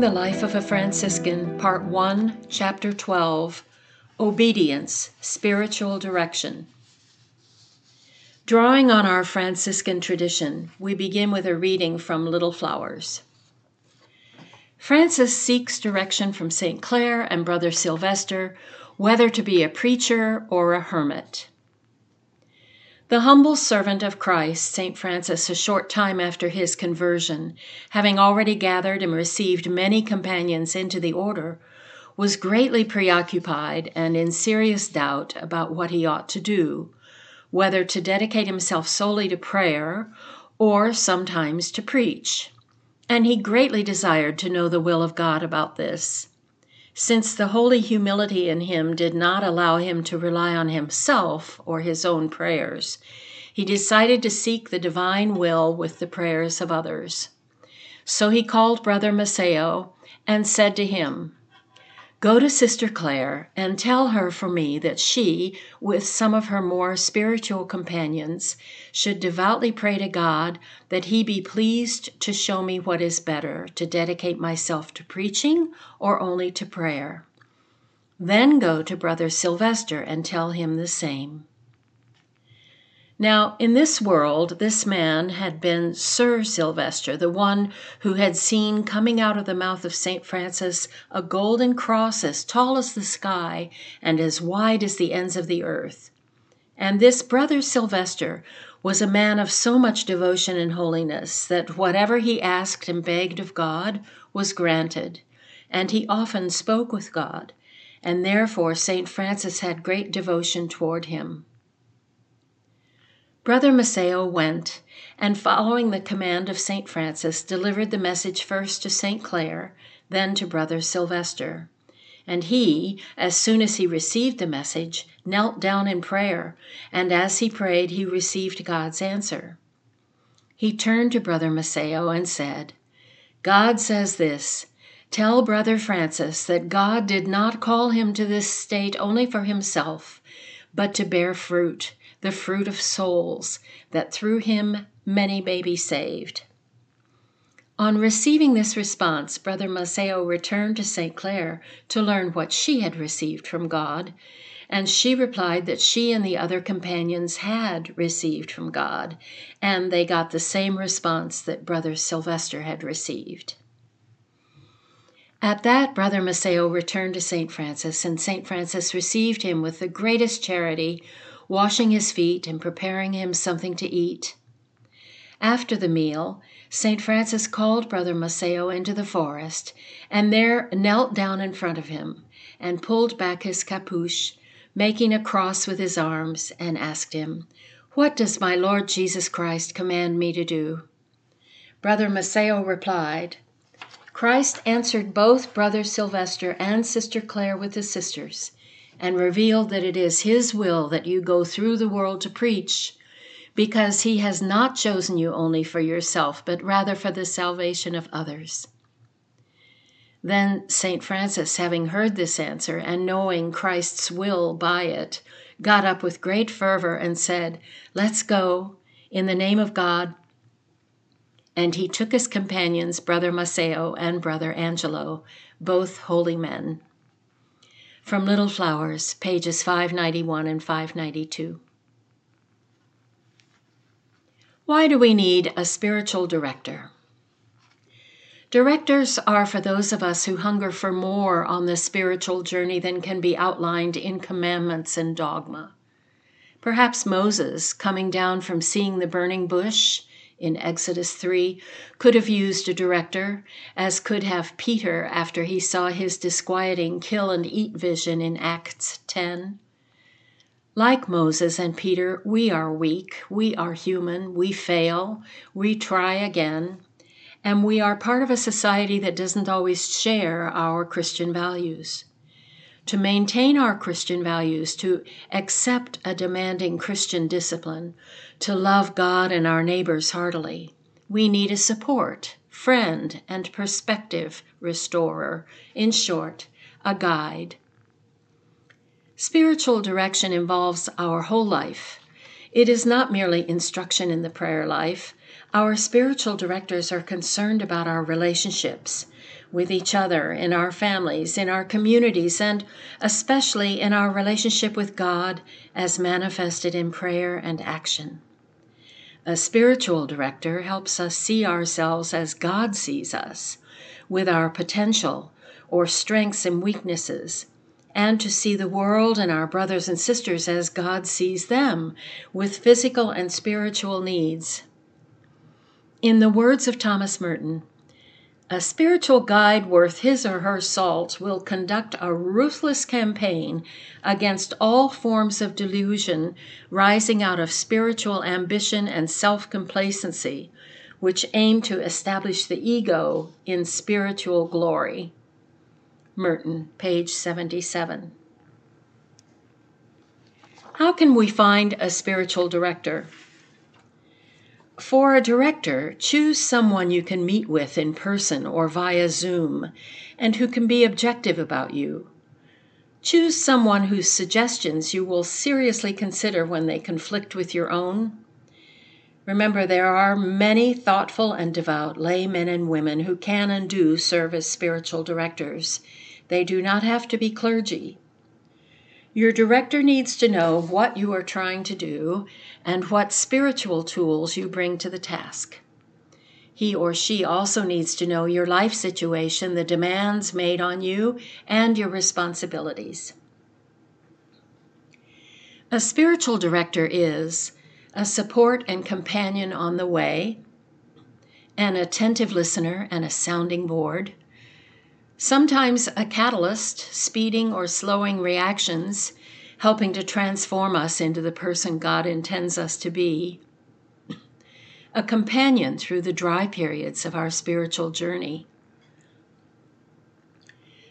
The Life of a Franciscan, Part 1, Chapter 12 Obedience, Spiritual Direction. Drawing on our Franciscan tradition, we begin with a reading from Little Flowers. Francis seeks direction from St. Clare and Brother Sylvester whether to be a preacher or a hermit. The humble servant of Christ, St. Francis, a short time after his conversion, having already gathered and received many companions into the order, was greatly preoccupied and in serious doubt about what he ought to do, whether to dedicate himself solely to prayer or sometimes to preach. And he greatly desired to know the will of God about this. Since the holy humility in him did not allow him to rely on himself or his own prayers, he decided to seek the divine will with the prayers of others. So he called Brother Masseo and said to him, Go to Sister Clare and tell her for me that she, with some of her more spiritual companions, should devoutly pray to God that He be pleased to show me what is better to dedicate myself to preaching or only to prayer. Then go to Brother Sylvester and tell him the same. Now, in this world, this man had been Sir Sylvester, the one who had seen coming out of the mouth of St. Francis a golden cross as tall as the sky and as wide as the ends of the earth. And this brother Sylvester was a man of so much devotion and holiness that whatever he asked and begged of God was granted, and he often spoke with God, and therefore St. Francis had great devotion toward him. Brother Masseo went, and following the command of St. Francis, delivered the message first to St. Clare, then to Brother Sylvester. And he, as soon as he received the message, knelt down in prayer, and as he prayed, he received God's answer. He turned to Brother Masseo and said, God says this Tell Brother Francis that God did not call him to this state only for himself, but to bear fruit the fruit of souls, that through him many may be saved. On receiving this response, Brother Masseo returned to St. Clare to learn what she had received from God, and she replied that she and the other companions had received from God, and they got the same response that Brother Sylvester had received. At that, Brother Masseo returned to St. Francis, and St. Francis received him with the greatest charity washing his feet and preparing him something to eat. After the meal, St. Francis called Brother Masseo into the forest, and there knelt down in front of him and pulled back his capuche, making a cross with his arms, and asked him, What does my Lord Jesus Christ command me to do? Brother Masseo replied, Christ answered both Brother Sylvester and Sister Clare with the sisters and revealed that it is His will that you go through the world to preach, because He has not chosen you only for yourself, but rather for the salvation of others. Then St. Francis, having heard this answer and knowing Christ's will by it, got up with great fervor and said, Let's go, in the name of God. And he took his companions, Brother Masseo and Brother Angelo, both holy men. From Little Flowers, pages 591 and 592. Why do we need a spiritual director? Directors are for those of us who hunger for more on the spiritual journey than can be outlined in commandments and dogma. Perhaps Moses, coming down from seeing the burning bush, in Exodus 3 could have used a director, as could have Peter after he saw his disquieting kill and eat vision in Acts 10. Like Moses and Peter, we are weak, we are human, we fail, we try again, and we are part of a society that doesn't always share our Christian values to maintain our Christian values, to accept a demanding Christian discipline, to love God and our neighbors heartily, we need a support, friend, and perspective restorer. In short, a guide. Spiritual direction involves our whole life. It is not merely instruction in the prayer life. Our spiritual directors are concerned about our relationships with each other, in our families, in our communities, and especially in our relationship with God as manifested in prayer and action. A spiritual director helps us see ourselves as God sees us, with our potential or strengths and weaknesses, and to see the world and our brothers and sisters as God sees them, with physical and spiritual needs. In the words of Thomas Merton, a spiritual guide worth his or her salt will conduct a ruthless campaign against all forms of delusion rising out of spiritual ambition and self complacency, which aim to establish the ego in spiritual glory. Merton, page 77. How can we find a spiritual director? For a director, choose someone you can meet with in person or via Zoom and who can be objective about you. Choose someone whose suggestions you will seriously consider when they conflict with your own. Remember, there are many thoughtful and devout laymen and women who can and do serve as spiritual directors. They do not have to be clergy. Your director needs to know what you are trying to do and what spiritual tools you bring to the task. He or she also needs to know your life situation, the demands made on you, and your responsibilities. A spiritual director is a support and companion on the way, an attentive listener and a sounding board, Sometimes a catalyst, speeding or slowing reactions, helping to transform us into the person God intends us to be. A companion through the dry periods of our spiritual journey.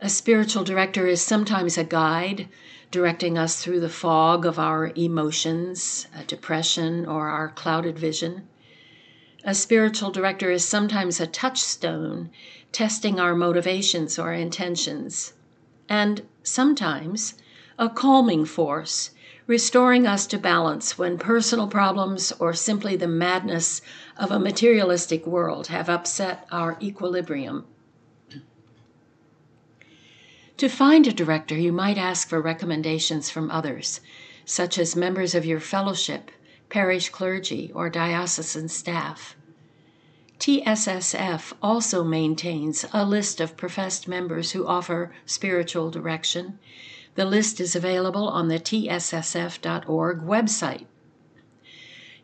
A spiritual director is sometimes a guide, directing us through the fog of our emotions, a depression, or our clouded vision. A spiritual director is sometimes a touchstone, testing our motivations or intentions, and sometimes a calming force, restoring us to balance when personal problems or simply the madness of a materialistic world have upset our equilibrium. To find a director, you might ask for recommendations from others, such as members of your fellowship, parish clergy, or diocesan staff. TSSF also maintains a list of professed members who offer spiritual direction. The list is available on the tssf.org website.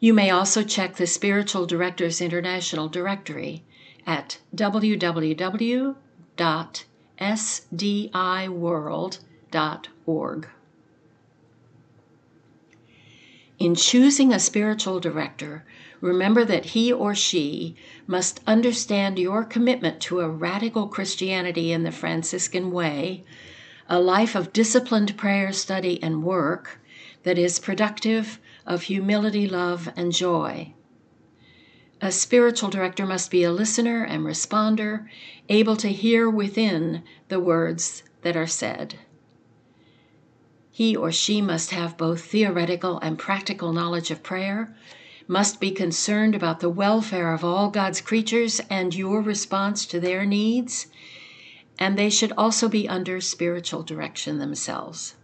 You may also check the Spiritual Directors International Directory at www.sdiworld.org. In choosing a spiritual director, remember that he or she must understand your commitment to a radical Christianity in the Franciscan way, a life of disciplined prayer, study, and work that is productive of humility, love, and joy. A spiritual director must be a listener and responder, able to hear within the words that are said. He or she must have both theoretical and practical knowledge of prayer, must be concerned about the welfare of all God's creatures and your response to their needs, and they should also be under spiritual direction themselves.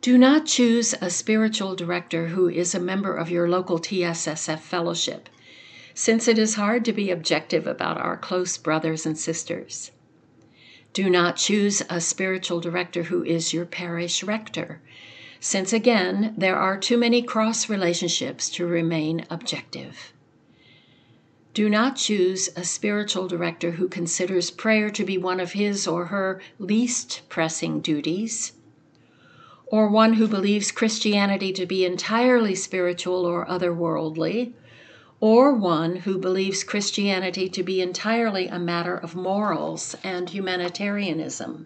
Do not choose a spiritual director who is a member of your local TSSF fellowship, since it is hard to be objective about our close brothers and sisters. Do not choose a spiritual director who is your parish rector, since again, there are too many cross relationships to remain objective. Do not choose a spiritual director who considers prayer to be one of his or her least pressing duties, or one who believes Christianity to be entirely spiritual or otherworldly, or one who believes Christianity to be entirely a matter of morals and humanitarianism.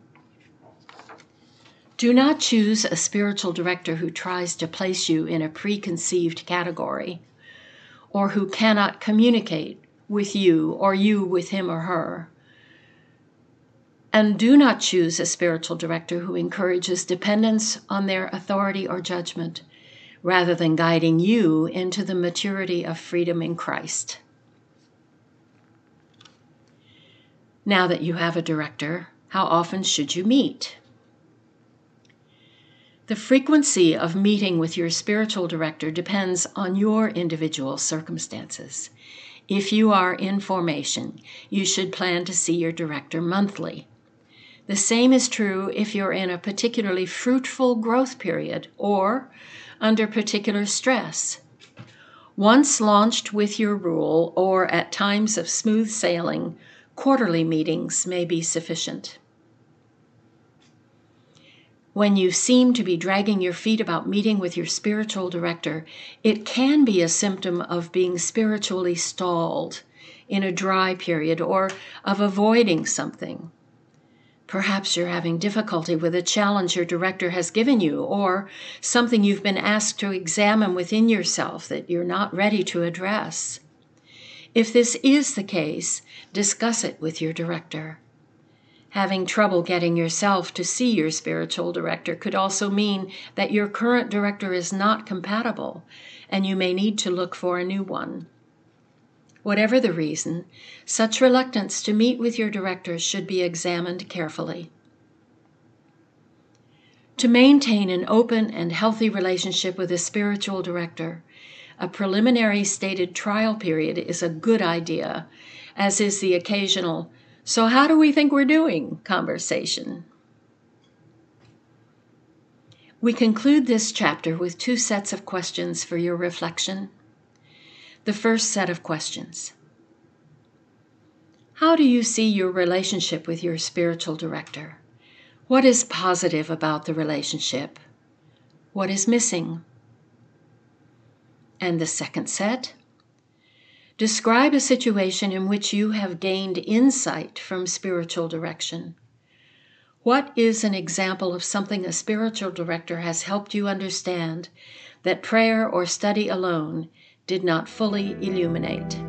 Do not choose a spiritual director who tries to place you in a preconceived category or who cannot communicate with you or you with him or her. And do not choose a spiritual director who encourages dependence on their authority or judgment rather than guiding you into the maturity of freedom in Christ. Now that you have a director, how often should you meet? The frequency of meeting with your spiritual director depends on your individual circumstances. If you are in formation, you should plan to see your director monthly. The same is true if you're in a particularly fruitful growth period or under particular stress. Once launched with your rule, or at times of smooth sailing, quarterly meetings may be sufficient. When you seem to be dragging your feet about meeting with your spiritual director, it can be a symptom of being spiritually stalled in a dry period or of avoiding something. Perhaps you're having difficulty with a challenge your director has given you, or something you've been asked to examine within yourself that you're not ready to address. If this is the case, discuss it with your director. Having trouble getting yourself to see your spiritual director could also mean that your current director is not compatible and you may need to look for a new one. Whatever the reason, such reluctance to meet with your directors should be examined carefully. To maintain an open and healthy relationship with a spiritual director, a preliminary stated trial period is a good idea, as is the occasional, So, how do we think we're doing? conversation. We conclude this chapter with two sets of questions for your reflection. The first set of questions How do you see your relationship with your spiritual director? What is positive about the relationship? What is missing? And the second set Describe a situation in which you have gained insight from spiritual direction. What is an example of something a spiritual director has helped you understand that prayer or study alone did not fully illuminate.